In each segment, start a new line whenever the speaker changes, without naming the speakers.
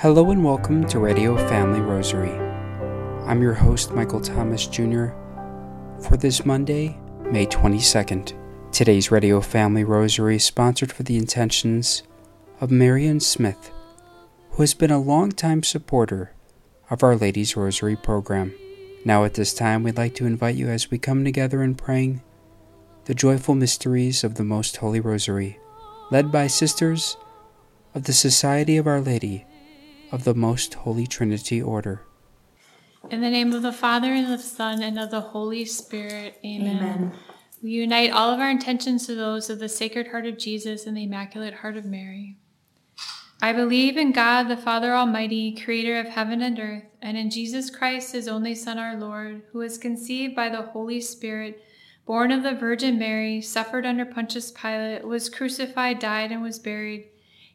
Hello and welcome to Radio Family Rosary. I'm your host, Michael Thomas Jr., for this Monday, May 22nd. Today's Radio Family Rosary is sponsored for the intentions of Marion Smith, who has been a longtime supporter of Our Lady's Rosary program. Now, at this time, we'd like to invite you as we come together in praying the joyful mysteries of the Most Holy Rosary, led by sisters of the Society of Our Lady of the Most Holy Trinity Order.
In the name of the Father, and of the Son, and of the Holy Spirit. Amen.
Amen.
We unite all of our intentions to those of the Sacred Heart of Jesus and the Immaculate Heart of Mary. I believe in God, the Father Almighty, creator of heaven and earth, and in Jesus Christ, his only Son, our Lord, who was conceived by the Holy Spirit, born of the Virgin Mary, suffered under Pontius Pilate, was crucified, died, and was buried.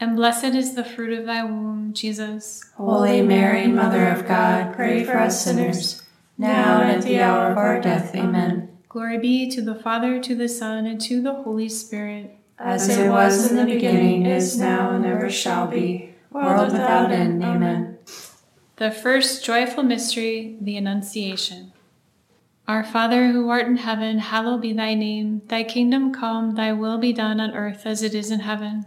and blessed is the fruit of thy womb, Jesus.
Holy Mary, Mother of God, pray for us sinners, now and at the hour of our death. Amen.
Glory be to the Father, to the Son, and to the Holy Spirit.
As it was in the beginning, is now, and ever shall be, world without end. Amen.
The first joyful mystery, the Annunciation. Our Father who art in heaven, hallowed be thy name. Thy kingdom come, thy will be done on earth as it is in heaven.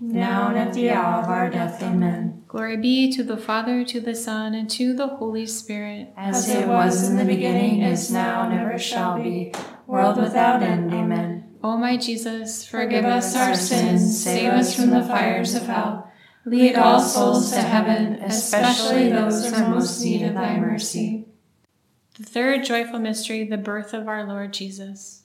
now and at the hour of our death. Amen.
Glory be to the Father, to the Son, and to the Holy Spirit.
As it was in the beginning, is now, and ever shall be, world without end. Amen.
O my Jesus, forgive us our sins, save us from the fires of hell. Lead all souls to heaven, especially those in most need of thy mercy. The third joyful mystery, the birth of our Lord Jesus.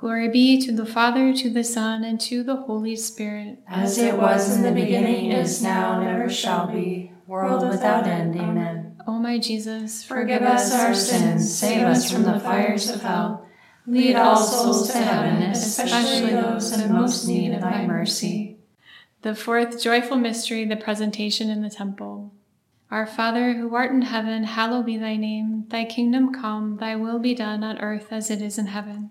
Glory be to the Father, to the Son, and to the Holy Spirit.
As it was in the beginning, is now, and ever shall be, world without end. Amen.
O my Jesus,
forgive us our sins, save us from the fires of hell. Lead all souls to heaven, especially those in the most need of thy mercy.
The fourth joyful mystery, the presentation in the temple. Our Father, who art in heaven, hallowed be thy name. Thy kingdom come, thy will be done on earth as it is in heaven.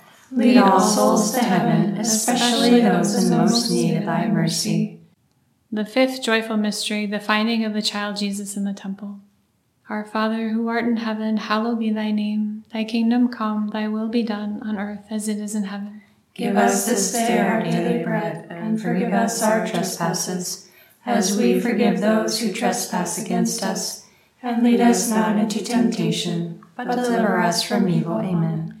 Lead all souls to heaven, especially those in most need of thy mercy.
The fifth joyful mystery, the finding of the child Jesus in the temple. Our Father, who art in heaven, hallowed be thy name. Thy kingdom come, thy will be done, on earth as it is in heaven.
Give us this day our daily bread, and forgive us our trespasses, as we forgive those who trespass against us. And lead us not into temptation, but deliver us from evil. Amen.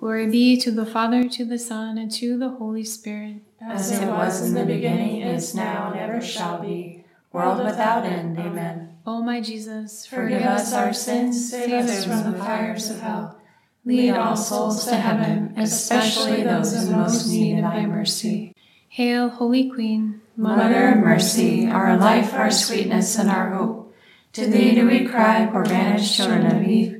Glory be to the Father, to the Son, and to the Holy Spirit.
As it was in the beginning, is now, and ever shall be world without end. Amen.
O my Jesus,
forgive us our sins, save us from the fires of hell. Lead all souls to heaven, especially those in most need of thy mercy.
Hail, Holy Queen,
Mother of mercy, our life, our sweetness, and our hope. To thee do we cry, poor banished children of Eve.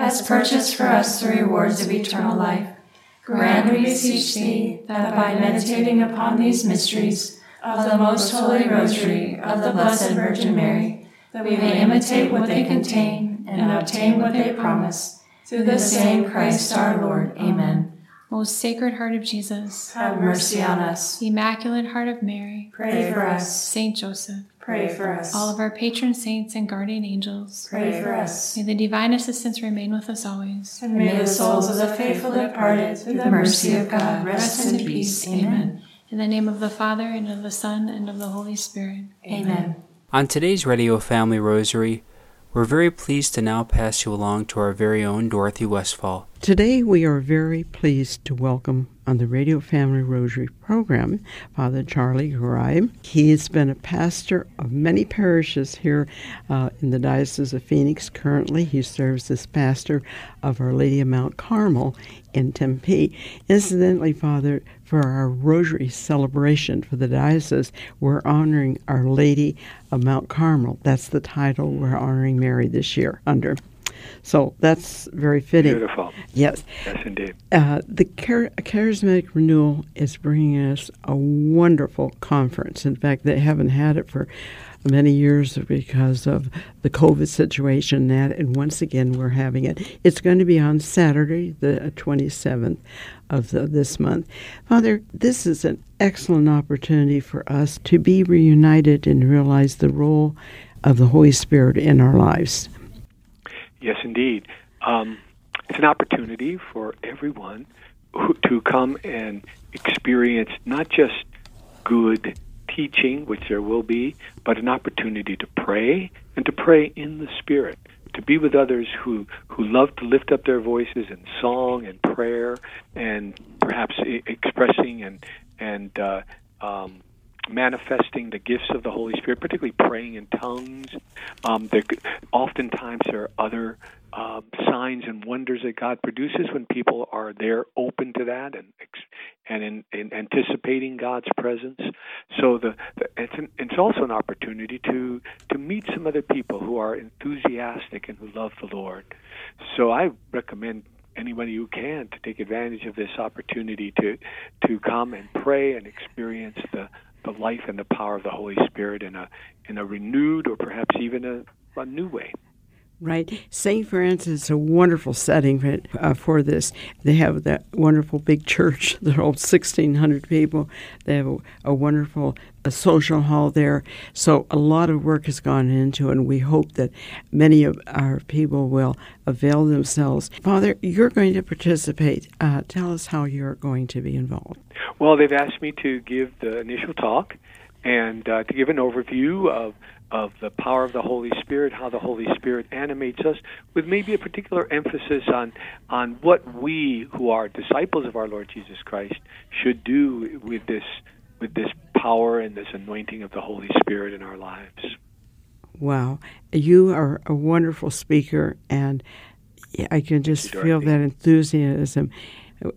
has purchased for us the rewards of eternal life, grant, we beseech thee, that by meditating upon these mysteries, of the most holy rosary of the Blessed Virgin Mary, that we may imitate what they contain and obtain what they promise. Through the same Christ our Lord. Amen.
Most Sacred Heart of Jesus,
have mercy on us.
Immaculate Heart of Mary,
pray for us.
Saint Joseph,
pray for us.
All of our patron saints and guardian angels,
pray for us.
May the divine assistance remain with us always.
And may the souls of the faithful departed, through the mercy of God, rest in peace. Amen.
In the name of the Father, and of the Son, and of the Holy Spirit.
Amen.
On today's Radio Family Rosary, we're very pleased to now pass you along to our very own Dorothy Westfall.
Today, we are very pleased to welcome on the Radio Family Rosary program Father Charlie Goraieb. He has been a pastor of many parishes here uh, in the Diocese of Phoenix. Currently, he serves as pastor of Our Lady of Mount Carmel in Tempe. Incidentally, Father, for our Rosary celebration for the diocese, we're honoring Our Lady of Mount Carmel. That's the title we're honoring Mary this year under. So that's very fitting.
Beautiful.
Yes.
Yes, indeed.
Uh, the Char- Charismatic Renewal is bringing us a wonderful conference. In fact, they haven't had it for many years because of the COVID situation. That, and once again, we're having it. It's going to be on Saturday, the 27th of the, this month. Father, this is an excellent opportunity for us to be reunited and realize the role of the Holy Spirit in our lives.
Yes, indeed. Um, it's an opportunity for everyone who, to come and experience not just good teaching, which there will be, but an opportunity to pray and to pray in the Spirit, to be with others who, who love to lift up their voices in song and prayer and perhaps expressing and, and uh, um, manifesting the gifts of the Holy Spirit, particularly praying in tongues. Um, there, oftentimes, there are other um, signs and wonders that God produces when people are there, open to that, and and in, in anticipating God's presence. So the, the it's an, it's also an opportunity to to meet some other people who are enthusiastic and who love the Lord. So I recommend anybody who can to take advantage of this opportunity to to come and pray and experience the the life and the power of the Holy Spirit in a in a renewed or perhaps even a, a new way.
Right. St. Francis is a wonderful setting for, uh, for this. They have that wonderful big church that holds 1,600 people. They have a, a wonderful a social hall there. So a lot of work has gone into it, and we hope that many of our people will avail themselves. Father, you're going to participate. Uh, tell us how you're going to be involved.
Well, they've asked me to give the initial talk and uh, to give an overview of of the power of the Holy Spirit, how the Holy Spirit animates us, with maybe a particular emphasis on on what we who are disciples of our Lord Jesus Christ should do with this with this power and this anointing of the Holy Spirit in our lives.
Wow, you are a wonderful speaker, and I can just feel that enthusiasm.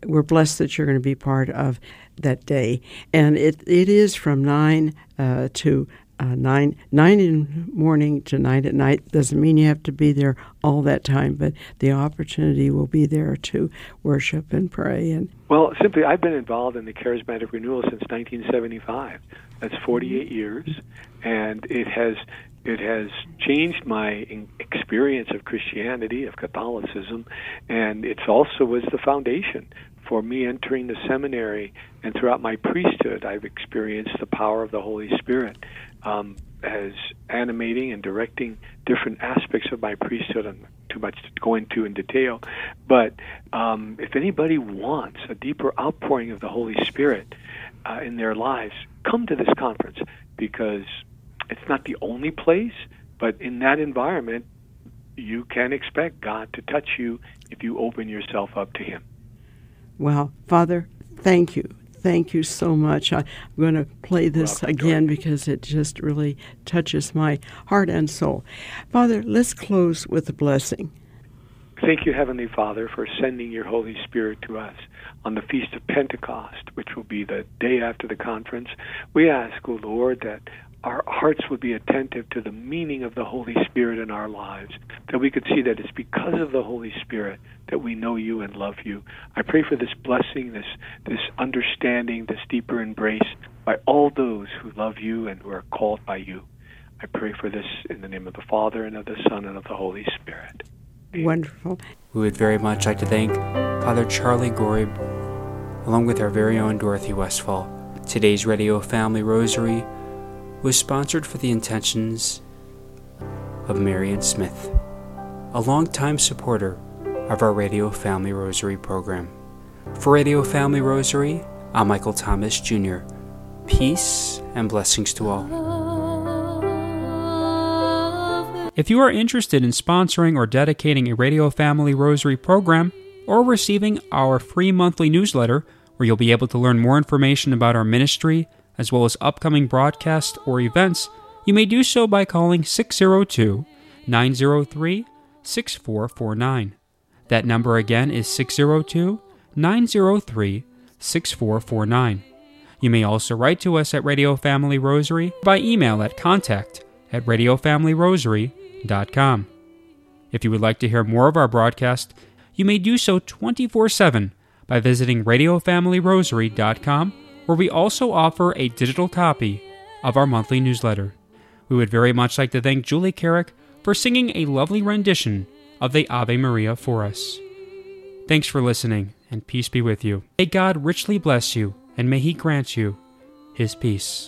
We're blessed that you're going to be part of that day, and it it is from nine uh, to uh, nine nine in morning to nine at night doesn't mean you have to be there all that time, but the opportunity will be there to worship and pray. And
well, simply, I've been involved in the charismatic renewal since 1975. That's 48 years, and it has it has changed my experience of Christianity, of Catholicism, and it also was the foundation for me entering the seminary and throughout my priesthood, I've experienced the power of the Holy Spirit um, as animating and directing different aspects of my priesthood. I'm too much to go into in detail, but um, if anybody wants a deeper outpouring of the Holy Spirit uh, in their lives, come to this conference because it's not the only place, but in that environment, you can expect God to touch you if you open yourself up to Him.
Well, Father, thank you. Thank you so much. I, am going to play this
Welcome,
again because it just really touches my heart and soul. Father, let's close with a blessing.
Thank you, Heavenly Father, for sending your Holy Spirit to us on the Feast of Pentecost, which will be the day after the conference. We ask, O oh Lord, that our hearts would be attentive to the meaning of the Holy Spirit in our lives, that we could see that it's because of the Holy Spirit that we know you and love you. I pray for this blessing, this this understanding, this deeper embrace by all those who love you and who are called by you. I pray for this in the name of the Father and of the Son and of the Holy Spirit.
Amen. Wonderful.
We would very much like to thank Father Charlie Goraieb, along with our very own Dorothy Westfall. Today's Radio Family Rosary was sponsored for the intentions of Marion Smith, a longtime supporter of our Radio Family Rosary program. For Radio Family Rosary, I'm Michael Thomas Jr. Peace and blessings to all. If you are interested in sponsoring or dedicating a Radio Family Rosary program or receiving our free monthly newsletter, where you'll be able to learn more information about our ministry, as well as upcoming broadcasts or events, you may do so by calling 602 903 6449. That number again is 602 903 6449. You may also write to us at Radio Family Rosary by email at contact at radiofamilyrosary.com. If you would like to hear more of our broadcast, you may do so 24 7 by visiting RadioFamilyRosary.com, where we also offer a digital copy of our monthly newsletter. We would very much like to thank Julie Carrick for singing a lovely rendition of the Ave Maria for us. Thanks for listening, and peace be with you. May God richly bless you, and may He grant you His peace.